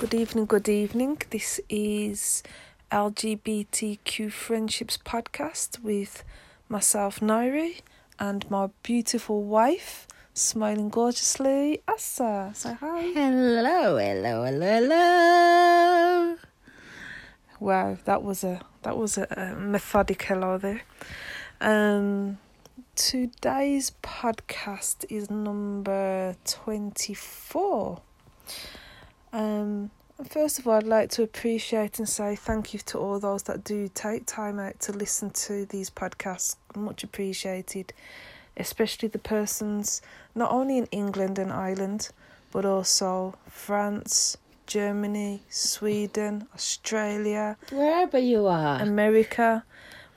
Good evening, good evening. This is LGBTQ Friendships podcast with myself, Nairi, and my beautiful wife, smiling gorgeously, Asa. Say hi. Hello, hello, hello, hello. Wow, that was a that was a, a methodic hello there. Um, today's podcast is number twenty four. Um, first of all, I'd like to appreciate and say thank you to all those that do take time out to listen to these podcasts. Much appreciated, especially the persons not only in England and Ireland, but also France, Germany, Sweden, Australia, Wherever you are. America.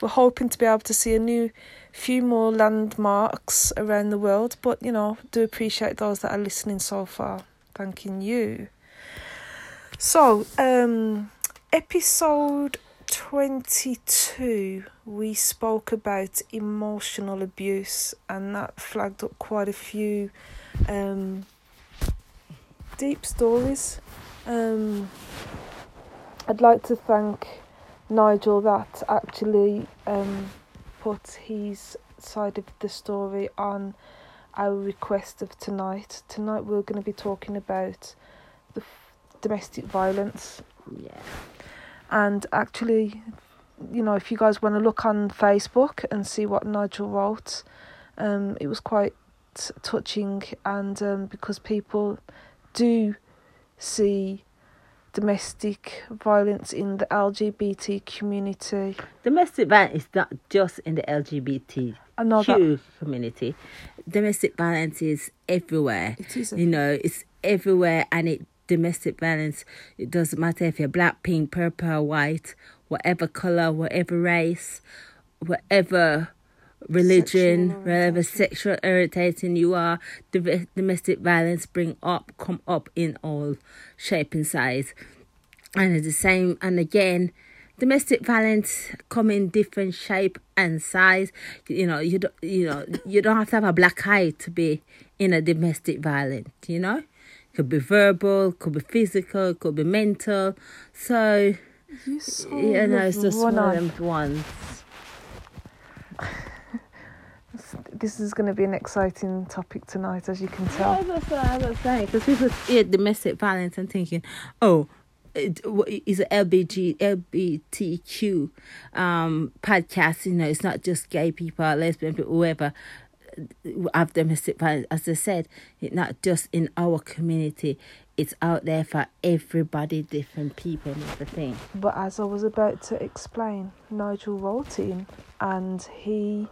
We're hoping to be able to see a new few more landmarks around the world, but you know, do appreciate those that are listening so far. Thanking you. So, um, episode 22, we spoke about emotional abuse, and that flagged up quite a few um, deep stories. Um, I'd like to thank Nigel that actually um, put his side of the story on our request of tonight. Tonight, we're going to be talking about domestic violence Yeah. and actually you know if you guys want to look on facebook and see what nigel wrote um it was quite touching and um because people do see domestic violence in the lgbt community Domestic violence is not just in the LGBT community. Domestic violence is everywhere. it is You know, it's everywhere and it domestic violence it doesn't matter if you're black, pink, purple, white, whatever colour, whatever race, whatever religion, Sexual whatever sexual orientation you are, domestic violence bring up come up in all shape and size. And it's the same and again domestic violence come in different shape and size. You know you don't you know you don't have to have a black eye to be in a domestic violence you know could be verbal could be physical could be mental so you know it's just one run of them ones this is going to be an exciting topic tonight as you can tell. Yeah, that's what I was saying. Because people hear domestic violence and thinking, oh, it, it's a LBG, LBTQ um, podcast. You know, it's not just gay people, lesbian people, whoever have domestic violence. As I said, it's not just in our community. It's out there for everybody, different people and everything. But as I was about to explain, Nigel in and he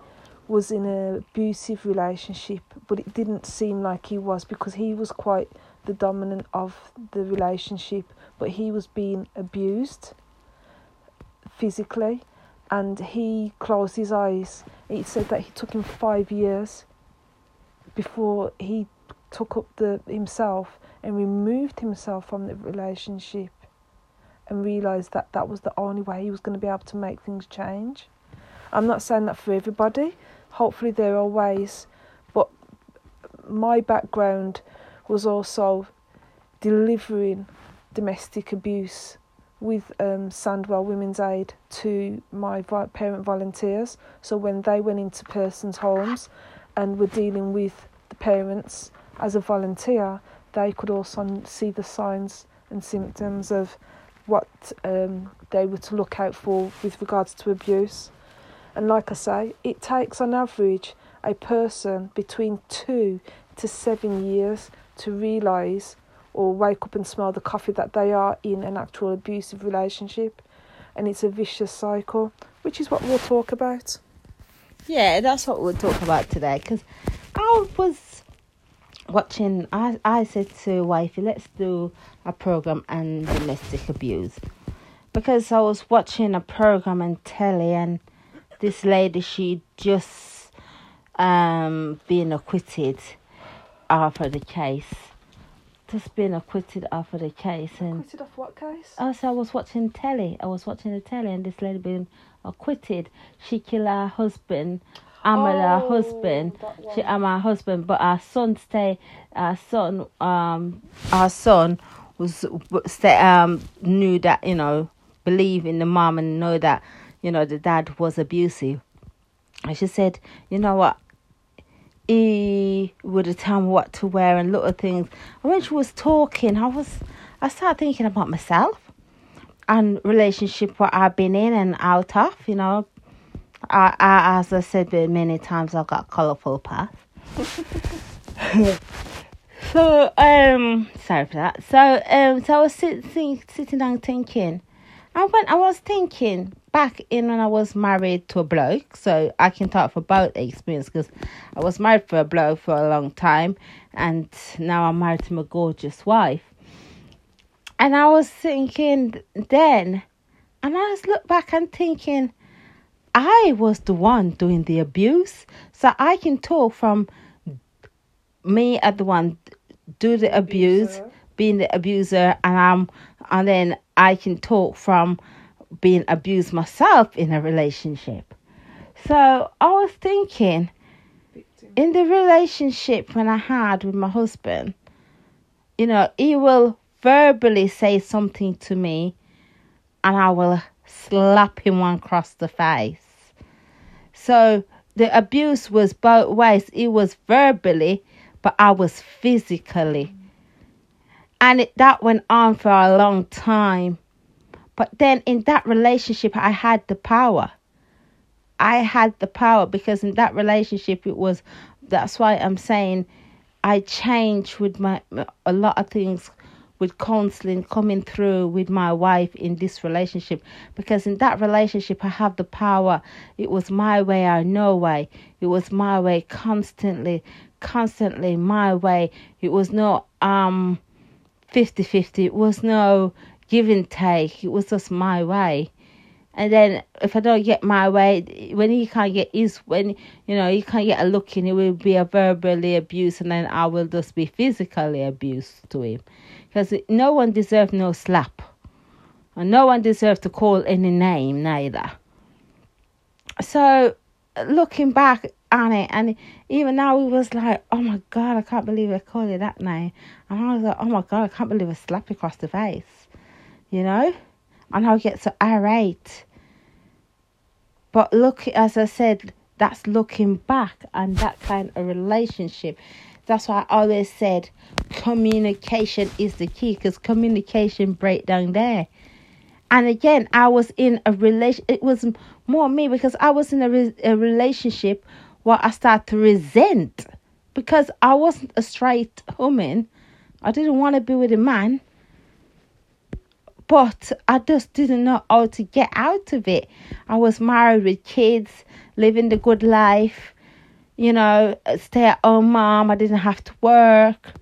was in an abusive relationship, but it didn't seem like he was because he was quite the dominant of the relationship, but he was being abused physically and he closed his eyes. He said that he took him five years before he took up the himself and removed himself from the relationship and realised that that was the only way he was going to be able to make things change. I'm not saying that for everybody. Hopefully, there are ways, but my background was also delivering domestic abuse with um, Sandwell Women's Aid to my parent volunteers. So when they went into persons' homes and were dealing with the parents as a volunteer, they could also see the signs and symptoms of what um, they were to look out for with regards to abuse. And like I say, it takes on average a person between two to seven years to realise or wake up and smell the coffee that they are in an actual abusive relationship. And it's a vicious cycle, which is what we'll talk about. Yeah, that's what we'll talk about today. Because I was watching, I, I said to wifey, let's do a program on domestic abuse. Because I was watching a program on telly and this lady, she just um been acquitted after the case. Just been acquitted after the case and Acquitted off what case? Oh, so I was watching telly. I was watching the telly, and this lady been acquitted. She killed her husband. Her Oh, husband. She am her husband, but our son stay. Our son, um, our son was um knew that you know believe in the mom and know that you know the dad was abusive. And she said, you know what, he would have told me what to wear and little things. And when she was talking, I was I started thinking about myself and relationship what I've been in and out of. You know, I, I as I said many times, I've got a colourful path. so um, sorry for that. So um, so I was sitting sitting down thinking. And when I was thinking back in when I was married to a bloke, so I can talk for both experience because I was married for a bloke for a long time, and now I'm married to my gorgeous wife. And I was thinking then, and I was look back and thinking, I was the one doing the abuse, so I can talk from me at the one do the abuse, abuser. being the abuser, and I'm, and then I can talk from being abused myself in a relationship. So I was thinking, in the relationship when I had with my husband, you know, he will verbally say something to me and I will slap him one across the face. So the abuse was both ways. It was verbally, but I was physically. And it, that went on for a long time. But then in that relationship, I had the power. I had the power because in that relationship, it was that's why I'm saying I changed with my a lot of things with counseling coming through with my wife in this relationship because in that relationship I have the power. It was my way or no way. It was my way constantly, constantly my way. It was no um 50-50. It was no give and take. It was just my way. And then if I don't get my way, when he can't get his, when you know he can't get a look in, it will be verbally abuse, and then I will just be physically abused to him because no one deserves no slap. And no one deserves to call any name neither. So looking back on it, and even now it was like, oh my god, I can't believe I called it that name. And I was like, oh my god, I can't believe I slapped across the face. You know? And I get so irate. But look, as I said, that's looking back and that kind of relationship. That's why I always said communication is the key because communication break down there. And again, I was in a relation. It was more me because I was in a, re- a relationship where I started to resent because I wasn't a straight woman. I didn't want to be with a man, but I just didn't know how to get out of it. I was married with kids, living the good life, you know, stay at home mom. I didn't have to work.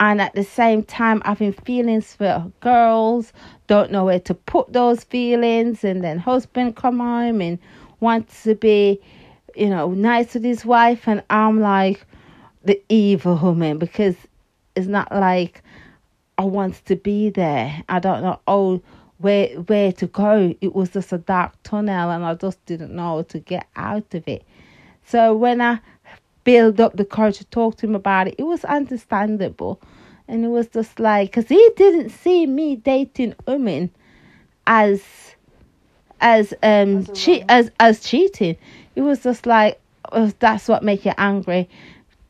And at the same time, having feelings for girls, don't know where to put those feelings. And then husband come home and wants to be, you know, nice with his wife. And I'm like the evil woman because it's not like I wants to be there. I don't know oh where where to go. It was just a dark tunnel and I just didn't know how to get out of it. So when I built up the courage to talk to him about it, it was understandable. And it was just like, because he didn't see me dating women as as um as che- as as cheating. It was just like oh, that's what make you angry.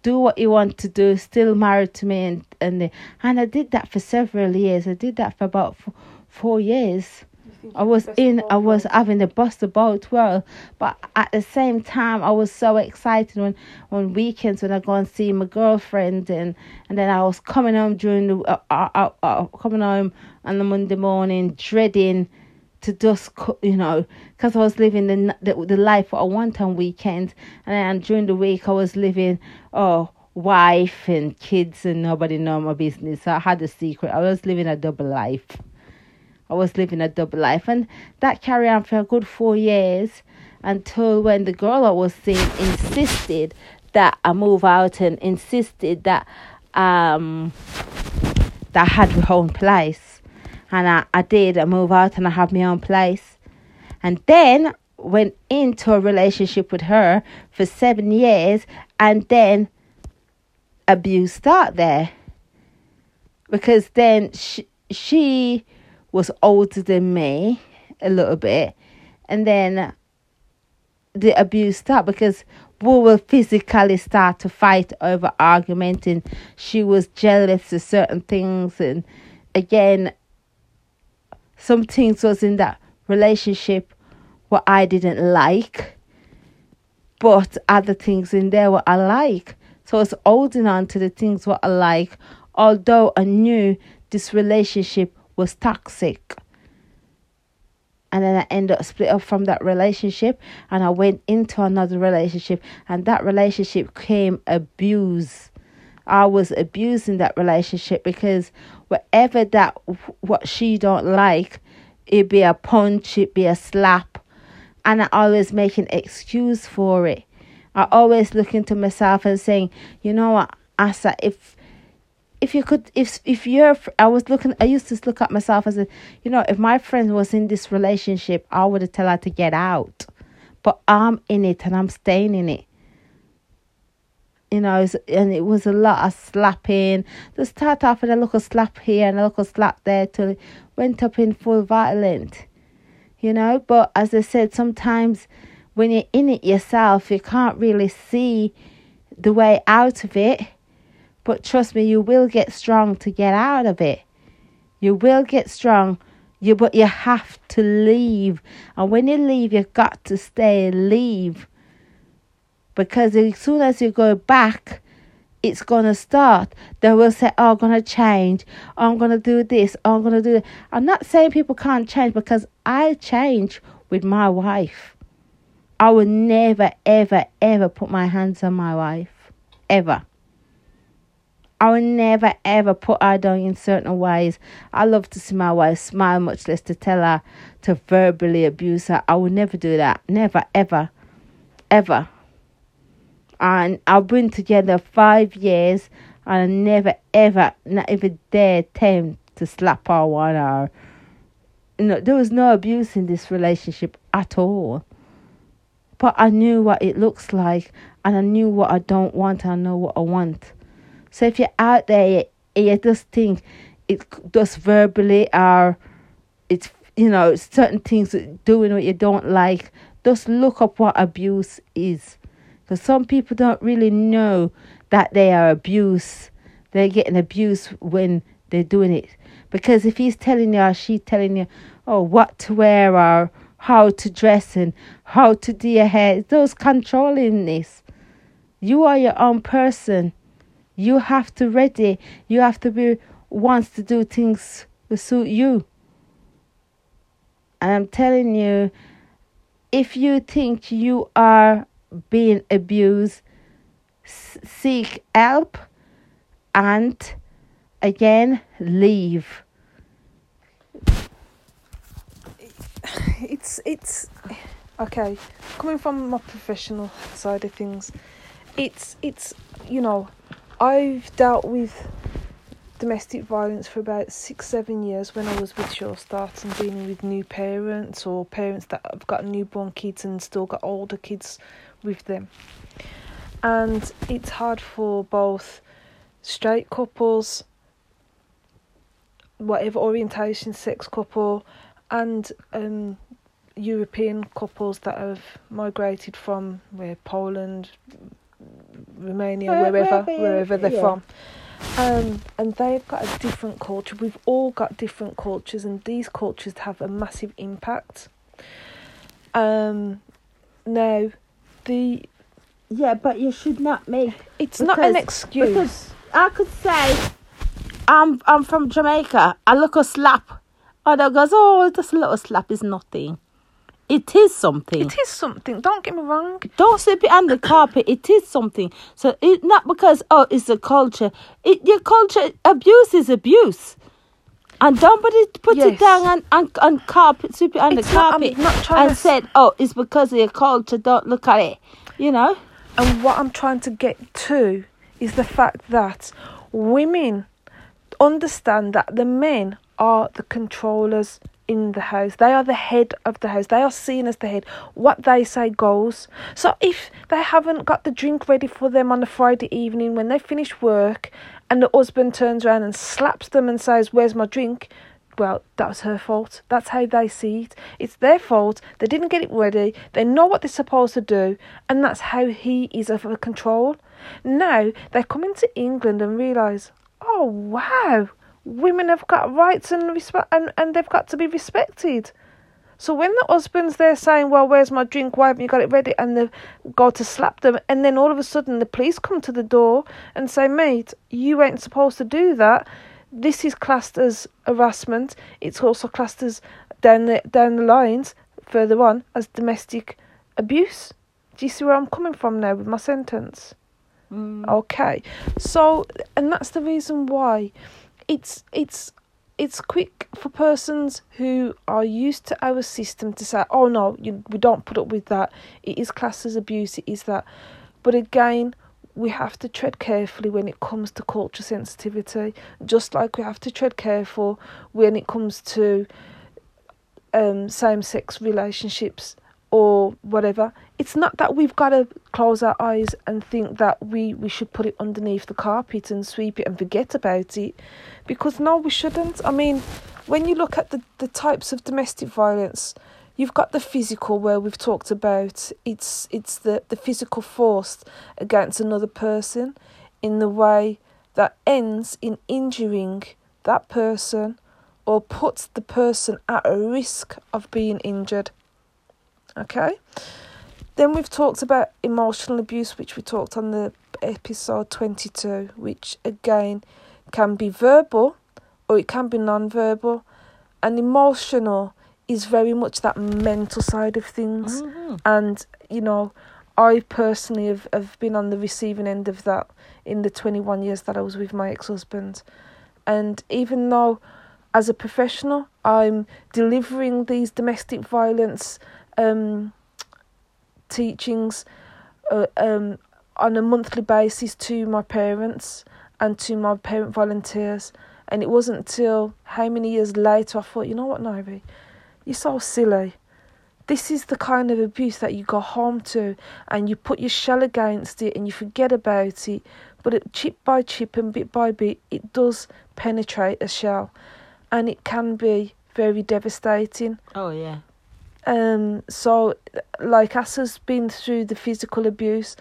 Do what you want to do. Still married to me, and and and I did that for several years. I did that for about four, four years. I was in, I was having the bust of both world, but at the same time, I was so excited when on weekends when I go and see my girlfriend, and and then I was coming home during the uh, uh, uh, uh coming home on the Monday morning, dreading to just you know because I was living the, the the life I want on weekends, and then during the week I was living oh wife and kids and nobody know my business. So I had a secret. I was living a double life. I was living a double life. And that carried on for a good four years until when the girl I was seeing insisted that I move out and insisted that um that I had my own place. And I, I did, I moved out and I had my own place. And then went into a relationship with her for seven years and then abuse started there. Because then she, she was older than me a little bit, and then the abuse started because we will physically start to fight over argument, and she was jealous of certain things, and again, some things was in that relationship what I didn't like, but other things in there what I like. So I was holding on to the things what I like, although I knew this relationship was toxic. And then I ended up split up from that relationship and I went into another relationship and that relationship came abuse. I was abusing that relationship because whatever that what she don't like, it'd be a punch, it'd be a slap, and I always make an excuse for it. I always look into myself and saying, you know what, Asa, if if you could if if you're I was looking I used to look at myself as a you know if my friend was in this relationship I would tell her to get out. But I'm in it and I'm staying in it you know and it was a lot of slapping to start off with a little slap here and a little slap there till it went up in full violent you know but as I said sometimes when you're in it yourself you can't really see the way out of it but trust me, you will get strong to get out of it. You will get strong. You but you have to leave. And when you leave, you've got to stay and leave. Because as soon as you go back, it's gonna start. They will say, Oh, I'm gonna change, oh, I'm gonna do this, oh, I'm gonna do that. I'm not saying people can't change because I change with my wife. I will never, ever, ever put my hands on my wife. Ever. I will never ever put her down in certain ways. I love to see my wife smile, much less to tell her to verbally abuse her. I will never do that. Never, ever, ever. And I've been together five years and I never, ever, not even dare attempt to slap her one. You know, there was no abuse in this relationship at all. But I knew what it looks like and I knew what I don't want and I know what I want. So if you're out there, you, you just think it just verbally or it's you know certain things doing what you don't like. Just look up what abuse is, because some people don't really know that they are abuse. They're getting abused when they're doing it. Because if he's telling you or she's telling you, oh, what to wear or how to dress and how to do your hair, those controlling this. You are your own person. You have to ready. You have to be wants to do things to suit you. And I'm telling you, if you think you are being abused, seek help and again leave. It's it's okay. Coming from my professional side of things, it's it's you know I've dealt with domestic violence for about six, seven years when I was with Sure Start and dealing with new parents or parents that have got newborn kids and still got older kids with them. And it's hard for both straight couples, whatever orientation, sex couple, and um, European couples that have migrated from where Poland, Romania, wherever wherever, wherever they're yeah. from. Um, and they've got a different culture. We've all got different cultures, and these cultures have a massive impact. Um, now, the yeah, but you should not make it's because, not an excuse. Because I could say, I'm I'm from Jamaica. I look a slap. Other goes, oh, just a little slap is nothing. It is something. It is something. Don't get me wrong. Don't sweep it under the carpet. It is something. So it not because oh it's a culture. It your culture abuse is abuse. And somebody put yes. it down and, and, and carpet, sweep it under the carpet not and to... said, oh, it's because of your culture, don't look at it. You know? And what I'm trying to get to is the fact that women understand that the men are the controllers in the house. They are the head of the house. They are seen as the head. What they say goes. So if they haven't got the drink ready for them on a Friday evening when they finish work and the husband turns around and slaps them and says, Where's my drink? Well, that was her fault. That's how they see it. It's their fault. They didn't get it ready. They know what they're supposed to do, and that's how he is over control. Now they come into England and realise, oh wow, women have got rights and respect, and, and they've got to be respected. So when the husband's there saying, "Well, where's my drink? Why haven't you got it ready?" and they go to slap them, and then all of a sudden the police come to the door and say, "Mate, you ain't supposed to do that. This is classed as harassment. It's also classed as down the down the lines further on as domestic abuse." Do you see where I'm coming from now with my sentence? Mm. Okay, so and that's the reason why it's it's it's quick for persons who are used to our system to say, "Oh no, you, we don't put up with that. It is classed as abuse. It is that." But again, we have to tread carefully when it comes to culture sensitivity, just like we have to tread careful when it comes to um, same-sex relationships or whatever. It's not that we've got to close our eyes and think that we, we should put it underneath the carpet and sweep it and forget about it. Because no, we shouldn't. I mean, when you look at the, the types of domestic violence, you've got the physical where we've talked about it's it's the, the physical force against another person in the way that ends in injuring that person or puts the person at a risk of being injured. Okay. Then we've talked about emotional abuse, which we talked on the episode 22, which again can be verbal or it can be non verbal. And emotional is very much that mental side of things. Mhm. And, you know, I personally have, have been on the receiving end of that in the 21 years that I was with my ex husband. And even though, as a professional, I'm delivering these domestic violence um, teachings uh, um, on a monthly basis to my parents and to my parent volunteers. And it wasn't until how many years later I thought, you know what, Nairi, you're so silly. This is the kind of abuse that you go home to and you put your shell against it and you forget about it. But it, chip by chip and bit by bit, it does penetrate a shell and it can be very devastating. Oh yeah. Um, so, like Asa's been through the physical abuse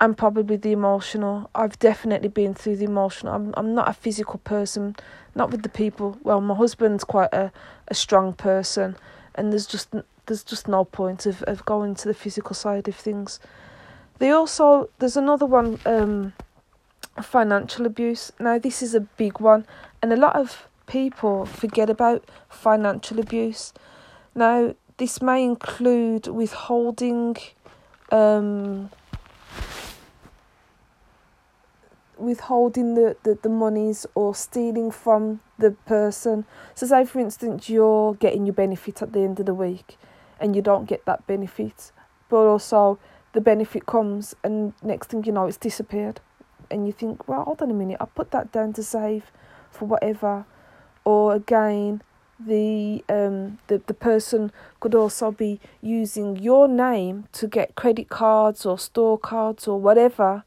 and probably the emotional. I've definitely been through the emotional. I'm I'm not a physical person, not with the people. Well, my husband's quite a, a strong person, and there's just there's just no point of, of going to the physical side of things. They also there's another one, um, financial abuse. Now this is a big one, and a lot of people forget about financial abuse. Now this may include withholding um, withholding the, the, the monies or stealing from the person. So say for instance you're getting your benefit at the end of the week and you don't get that benefit. But also the benefit comes and next thing you know it's disappeared. And you think, well hold on a minute, I put that down to save for whatever or again the um the, the person could also be using your name to get credit cards or store cards or whatever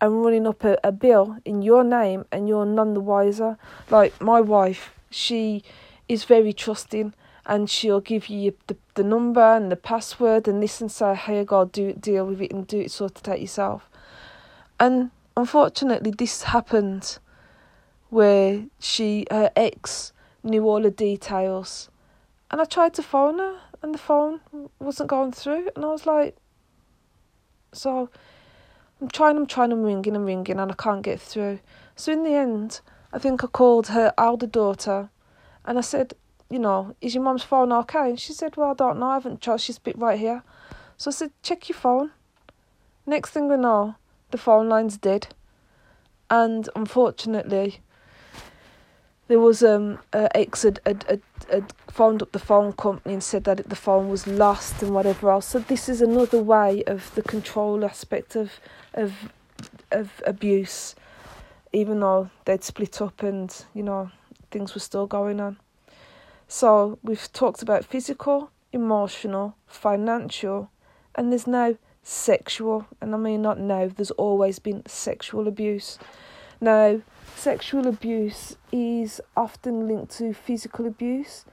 and running up a, a bill in your name and you're none the wiser. Like my wife, she is very trusting and she'll give you the, the number and the password and this and say, hey, you go do deal with it and do it sort it out yourself. And unfortunately, this happened where she, her ex, knew all the details. And I tried to phone her and the phone wasn't going through. And I was like, so I'm trying, I'm trying, I'm ringing, I'm ringing, and I can't get through. So in the end, I think I called her elder daughter and I said, you know, is your mum's phone okay? And she said, well, I don't know, I haven't tried, she's bit right here. So I said, check your phone. Next thing we know, the phone line's dead. And unfortunately, there was um uh, ex had, had, had, had phoned up the phone company and said that the phone was lost and whatever else. So this is another way of the control aspect of of of abuse, even though they'd split up and you know things were still going on. So we've talked about physical, emotional, financial, and there's now sexual. And I mean not now. There's always been sexual abuse. Now, sexual abuse is often linked to physical abuse.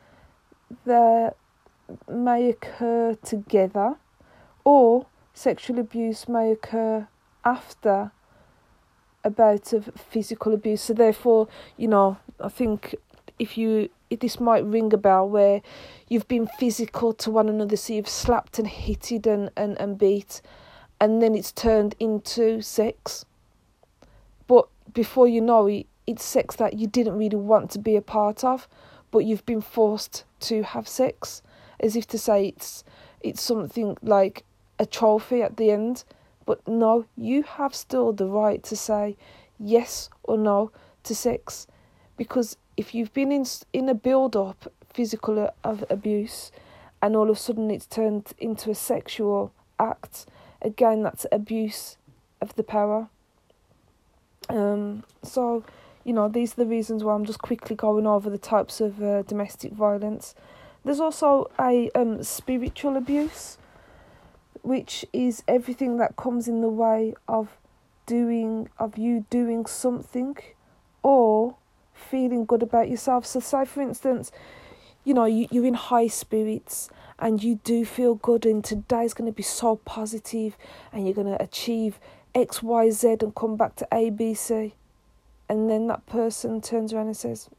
That may occur together, or sexual abuse may occur after a bout of physical abuse. So, therefore, you know, I think if you this might ring a bell where you've been physical to one another, so you've slapped and hit it and, and, and beat, and then it's turned into sex. Before you know it, it's sex that you didn't really want to be a part of, but you've been forced to have sex, as if to say it's it's something like a trophy at the end. But no, you have still the right to say yes or no to sex, because if you've been in in a build up physical of abuse, and all of a sudden it's turned into a sexual act, again that's abuse of the power. Um, so, you know, these are the reasons why I'm just quickly going over the types of uh, domestic violence. There's also a um, spiritual abuse, which is everything that comes in the way of doing of you doing something or feeling good about yourself. So, say for instance, you know, you, you're in high spirits and you do feel good, and today's going to be so positive, and you're going to achieve X, Y, Z and come back to A, B, C. And then that person turns around and says,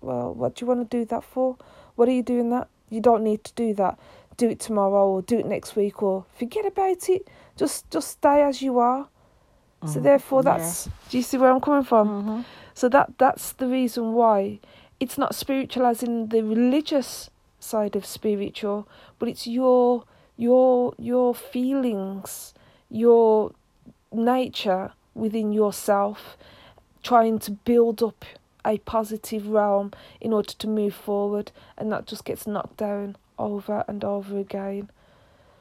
Well, what do you want to do that for? What are you doing that? You don't need to do that. Do it tomorrow or do it next week or forget about it. Just just stay as you are. Mm-hmm. So therefore that's yeah. do you see where I'm coming from? Mm-hmm. So that that's the reason why it's not spiritual as in the religious side of spiritual, but it's your your your feelings, your nature within yourself, trying to build up a positive realm in order to move forward, and that just gets knocked down over and over again.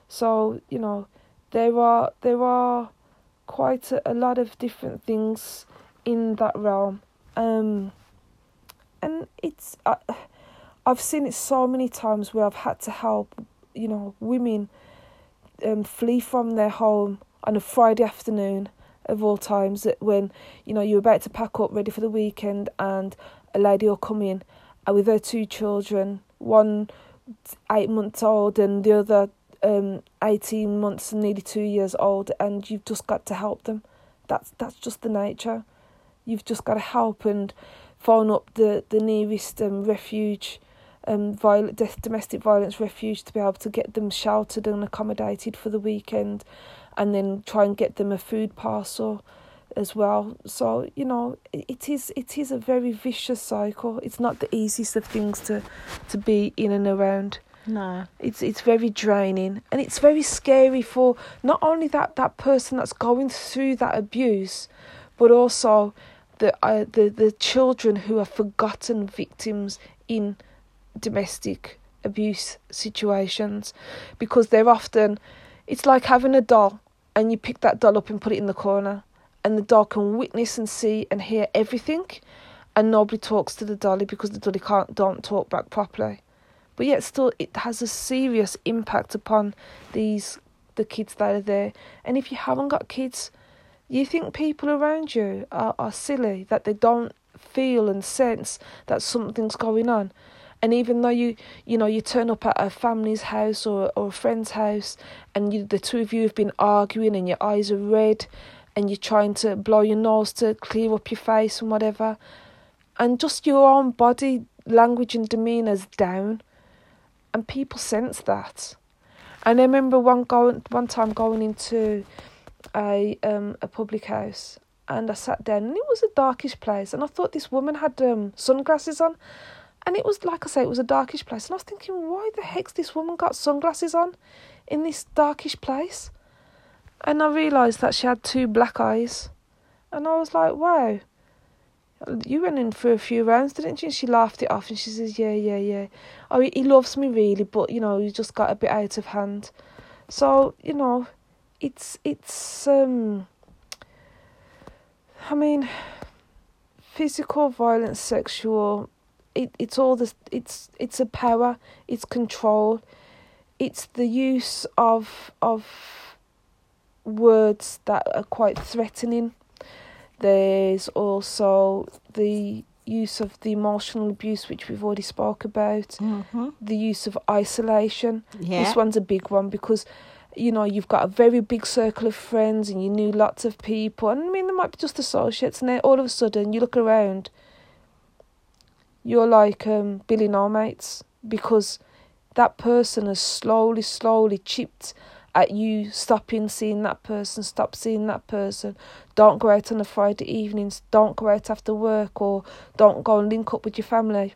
So you know, there are there are quite a, a lot of different things in that realm, um, and it's uh, I've seen it so many times where I've had to help, you know, women um, flee from their home on a Friday afternoon of all times when you know you're about to pack up ready for the weekend and a lady will come in uh, with her two children one eight months old and the other um 18 months and nearly two years old and you've just got to help them. That's that's just the nature. You've just got to help and phone up the the nearest um, refuge um violent domestic violence refuge to be able to get them sheltered and accommodated for the weekend and then try and get them a food parcel as well. So you know, it is it is a very vicious cycle. It's not the easiest of things to to be in and around. No, it's it's very draining and it's very scary for not only that that person that's going through that abuse, but also the uh, the the children who are forgotten victims in domestic abuse situations because they're often it's like having a doll and you pick that doll up and put it in the corner and the doll can witness and see and hear everything and nobody talks to the dolly because the dolly can't don't talk back properly. But yet still it has a serious impact upon these the kids that are there. And if you haven't got kids, you think people around you are, are silly, that they don't feel and sense that something's going on. And even though you, you know, you turn up at a family's house or, or a friend's house and you, the two of you have been arguing and your eyes are red and you're trying to blow your nose to clear up your face and whatever, and just your own body language and demeanour's down, and people sense that. And I remember one going one time going into a um a public house and I sat down and it was a darkish place and I thought this woman had um sunglasses on and it was, like I say, it was a darkish place. And I was thinking, why the heck's this woman got sunglasses on in this darkish place? And I realised that she had two black eyes. And I was like, wow, you went in for a few rounds, didn't you? And she laughed it off and she says, yeah, yeah, yeah. Oh, he loves me really, but, you know, he just got a bit out of hand. So, you know, it's, it's, um, I mean, physical violence, sexual it, it's all this it's it's a power it's control it's the use of of words that are quite threatening There's also the use of the emotional abuse, which we've already spoke about. Mm-hmm. The use of isolation. Yeah. This one's a big one because, you know, you've got a very big circle of friends and you knew lots of people. And I mean, they might be just associates, and then all of a sudden you look around, you're like um, Billy No Mates because that person has slowly, slowly chipped at you stopping seeing that person, stop seeing that person. Don't go out on a Friday evenings, don't go out after work, or don't go and link up with your family.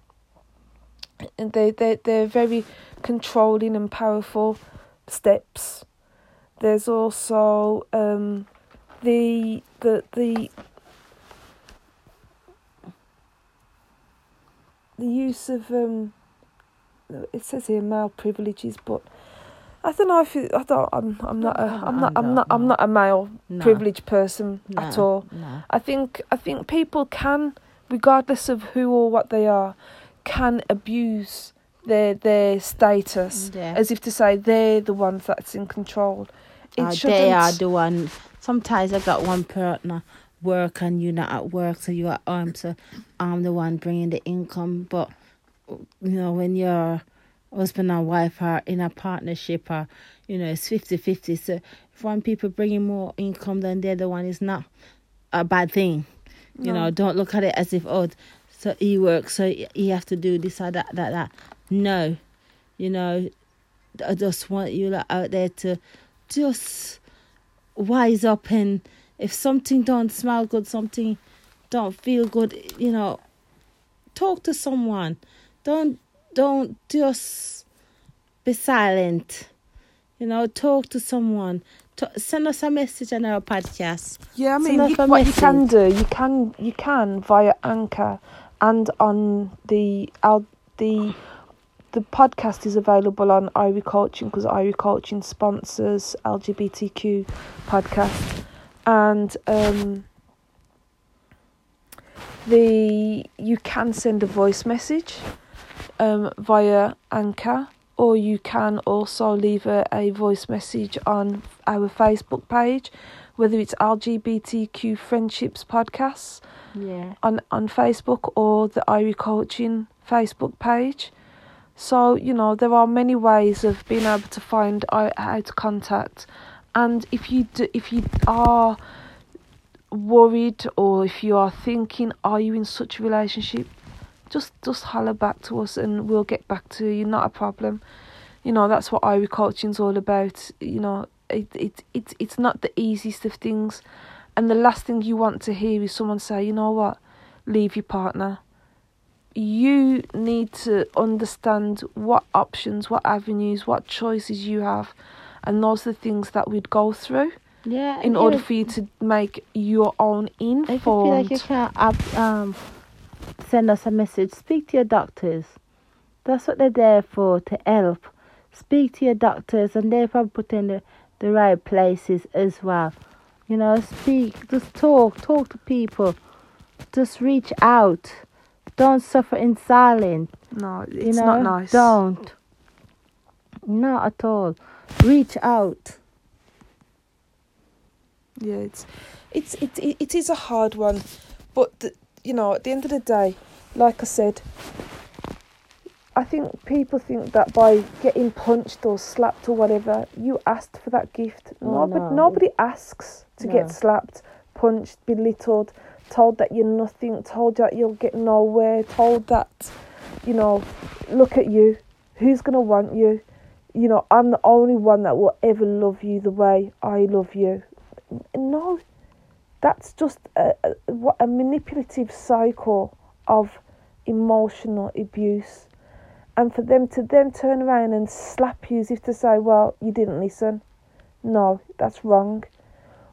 And they, they, they're very controlling and powerful steps. There's also um, the the the the use of um, it says here male privileges, but I don't know if it, I don't. I'm I'm not a I'm not I'm not I'm not a male No. privileged person at all. No. I think I think people can, regardless of who or what they are, can abuse their their status Yeah. as if to say they're the ones that's in control. It Uh, they are the one. Sometimes I got one partner work and you're not at work, so you're at home. So I'm the one bringing the income. But you know, when your husband and wife are in a partnership, or you know, it's 50-50. So if one people bringing more income than the other one is not a bad thing. You No. know, don't look at it as if oh, so he works, so he have to do this or that, that, that. No, you know, I just want you out there to just wise up and if something don't smell good, something don't feel good, you know, talk to someone. Don't don't just be silent. You know, talk to someone. Send us a message on our podcast. Yeah, I mean, you, what you can do, you can you can via Anchor, and on the Al the the podcast is available on Irie Coaching because Irie Coaching sponsors LGBTQ podcast, and um, the you can send a voice message um, via Anchor, or you can also leave a, a voice message on our Facebook page, whether it's LGBTQ Friendships Podcasts Yeah. on, on Facebook or the Irie Coaching Facebook page. So, you know, there are many ways of being able to find out how to contact. And if you do, if you are worried or if you are thinking, are you in such a relationship? Just just holler back to us and we'll get back to you. Not a problem. You know, that's what Irie Coaching's all about. You know, it, it, it, it's not the easiest of things. And the last thing you want to hear is someone say, you know what, leave your partner. You need to understand what options, what avenues, what choices you have. And those are the things that we'd go through Yeah. in order for you to make your own If you feel like you can't up, um, send us a message, speak to your doctors. That's what they're there for, to help. Speak to your doctors, and they're probably put in the, the right places as well. You know, speak, just talk, talk to people. Just reach out. Don't suffer in silence. no, it's you know, not nice. Don't. Not at all. Reach out. Yeah, it's it's it, it, it is a hard one, but the, you know, at the end of the day, like I said, I think people think that by getting punched or slapped or whatever, you asked for that gift. Oh, Nobody no. nobody asks to No. get slapped, punched, belittled, told that you're nothing, told that you'll get nowhere, told that, you know, look at you, who's gonna want you? You know, I'm the only one that will ever love you the way I love you. No, that's just a, a, what a manipulative cycle of emotional abuse. And for them to then turn around and slap you as if to say, well, you didn't listen. No, that's wrong.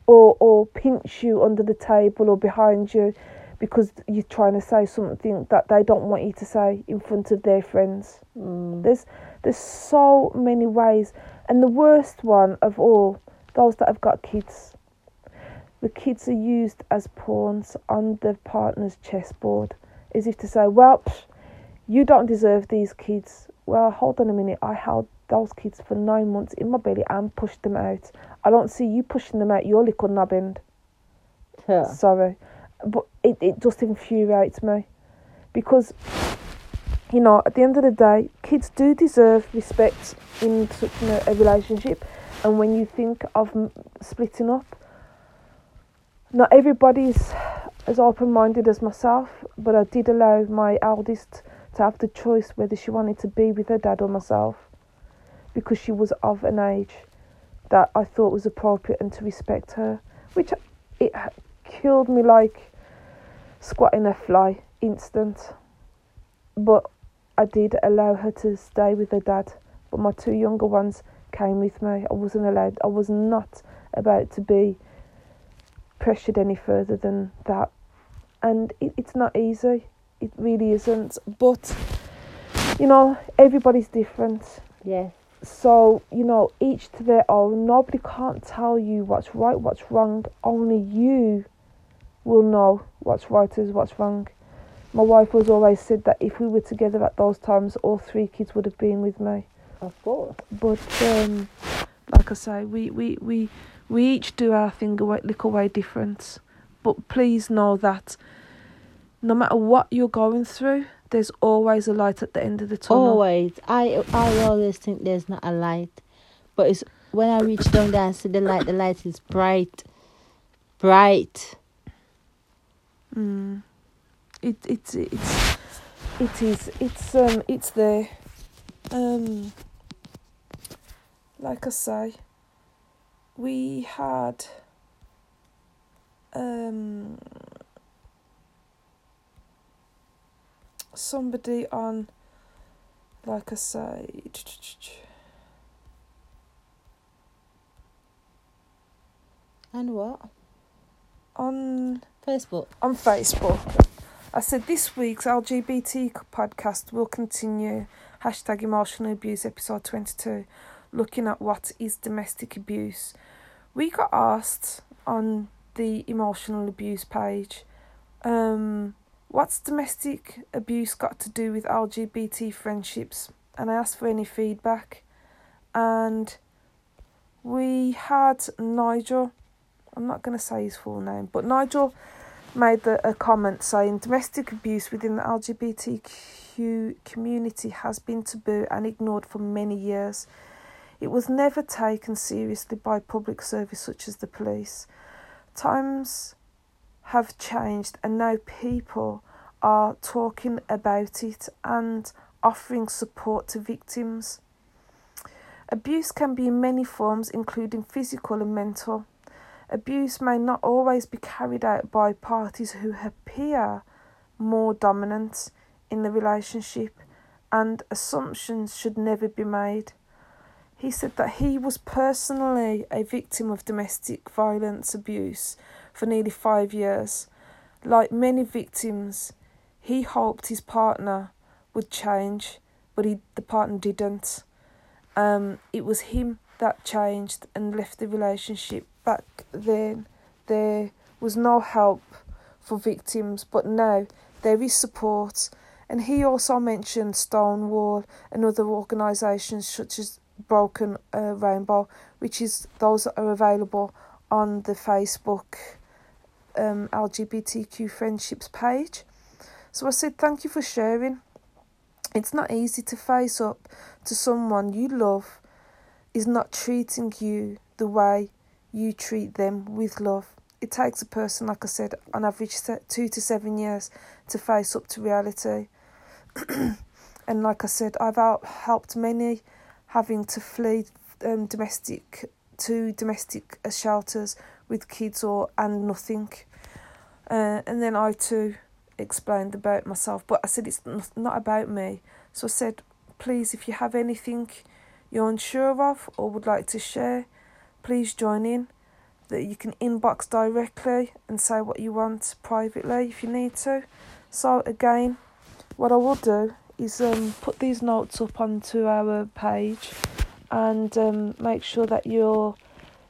Or, or pinch you under the table or behind you because you're trying to say something that they don't want you to say in front of their friends. Mm. There's there's so many ways, and the worst one of all, those that have got kids. The kids are used as pawns on the partner's chessboard, as if to say, "Well, psh, you don't deserve these kids." Well, hold on a minute. I held those kids for nine months in my belly and pushed them out. I don't see you pushing them out your little end. Yeah. Sorry. but it, it just infuriates me because you know at the end of the day kids do deserve respect in such a, relationship. And when you think of splitting up not everybody's as open-minded as myself but i did allow my eldest to have the choice whether she wanted to be with her dad or myself because she was of an age that i thought was appropriate and to respect her which it killed me like squatting a fly instant. But I did allow her to stay with her dad, but my two younger ones came with me. I wasn't allowed, I was not about to be pressured any further than that. And it, it's not easy, it really isn't. But, you know, everybody's different. Yeah. So, you know, each to their own. Nobody can't tell you what's right, what's wrong. Only you will know what's right is what's wrong. My wife was always said that if we were together at those times, all three kids would have been with me. Of course. But um, like I say, we, we, we, we each do our thing a little way different. But please know that no matter what you're going through, there's always a light at the end of the tunnel. Always. I I always think there's not a light. But it's when I reach down there and see the light, the light is bright. Bright. Mm. It it's it's it is it's um it's there. Um. Like I say, we had um somebody on. Like I say. And what? On Facebook. on Facebook. I said this week's LGBT podcast will continue. Hashtag emotional abuse episode 22, looking at what is domestic abuse. We got asked on the emotional abuse page, um, what's domestic abuse got to do with LGBT friendships? And I asked for any feedback. And we had Nigel, I'm not going to say his full name, but Nigel made the, a comment saying domestic abuse within the LGBTQ community has been taboo and ignored for many years. It was never taken seriously by public service such as the police. Times have changed and now people are talking about it and offering support to victims. Abuse can be in many forms, including physical and mental. Abuse may not always be carried out by parties who appear more dominant in the relationship, and assumptions should never be made. He said that he was personally a victim of domestic violence abuse for nearly five years. Like many victims, he hoped his partner would change, but he, the partner didn't. Um, it was him that changed and left the relationship back then there was no help for victims, but now there is support. And he also mentioned Stonewall and other organisations such as Broken uh, Rainbow, which is those that are available on the Facebook um, LGBTQ friendships page. So I said, thank you for sharing. It's not easy to face up to someone you love is not treating you the way you treat them with love. It takes a person, like I said, on average two to seven years to face up to reality. and like I said, I've helped many having to flee um, domestic to domestic shelters with kids or and nothing. Uh, and then I too explained about myself, but I said it's not about me. So I said, please, if you have anything you're unsure of or would like to share, please join in. That you can inbox directly and say what you want privately if you need to. So again, what I will do is um, put these notes up onto our page and um, make sure that you're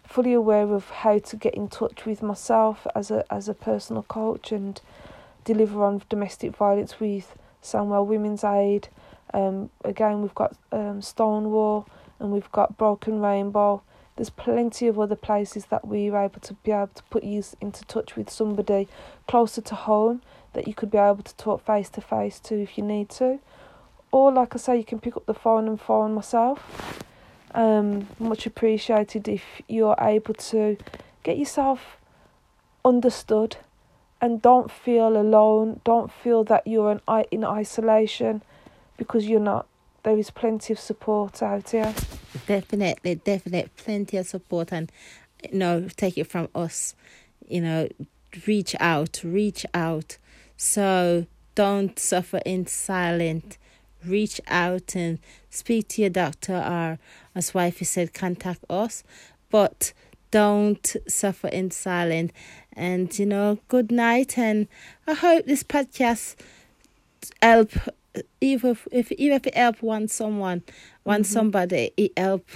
fully aware of how to get in touch with myself as a as a personal coach and deliver on domestic violence with Sandwell Women's Aid. Um, again, we've got um, Stonewall and we've got Broken Rainbow there's plenty of other places that we were able to be able to put you into touch with somebody closer to home that you could be able to talk face to face to if you need to. Or like I say, you can pick up the phone and phone myself. Um, much appreciated if you're able to get yourself understood and don't feel alone. Don't feel that you're in, in isolation because you're not. There is plenty of support out here. Definitely, definitely plenty of support, and you know, take it from us. You know, reach out, reach out. So don't suffer in silence. Reach out and speak to your doctor, or as wifey said, contact us. But don't suffer in silence. And you know, good night. And I hope this podcast help. Even if even if it help one someone, one mm-hmm. somebody, it help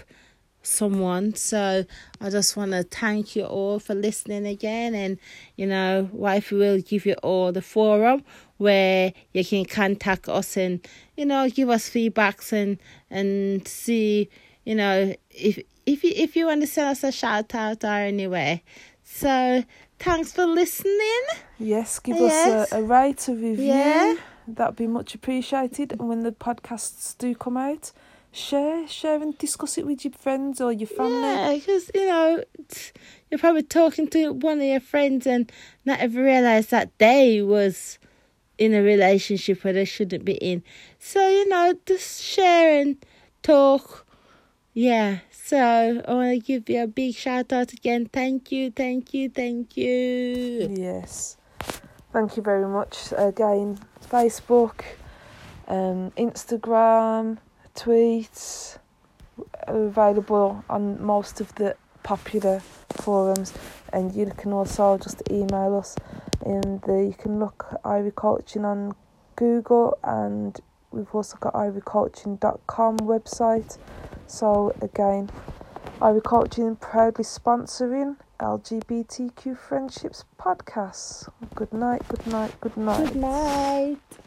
someone. So I just want to thank you all for listening again. And, you know, wife will give you all the forum where you can contact us and, you know, give us feedbacks and, and see, you know, if, if you, if you want to send us a shout out or anyway. So thanks for listening. Yes, give yes. us a, a rate, a review. Yeah. That'd be much appreciated. And when the podcasts do come out, share, share and discuss it with your friends or your family. Yeah, because you know you're probably talking to one of your friends and not ever realize that they was in a relationship where they shouldn't be in. So you know, just share and talk. Yeah. So I want to give you a big shout out again. Thank you, thank you, thank you. Yes. Thank you very much again. Facebook, um, Instagram, tweets are available on most of the popular forums and you can also just email us and you can look Ivory Coaching on Google and we've also got ivorycoaching.com website so again Ivory Coaching proudly sponsoring LGBTQ Friendships podcasts. Good night, good night, good night. Good night.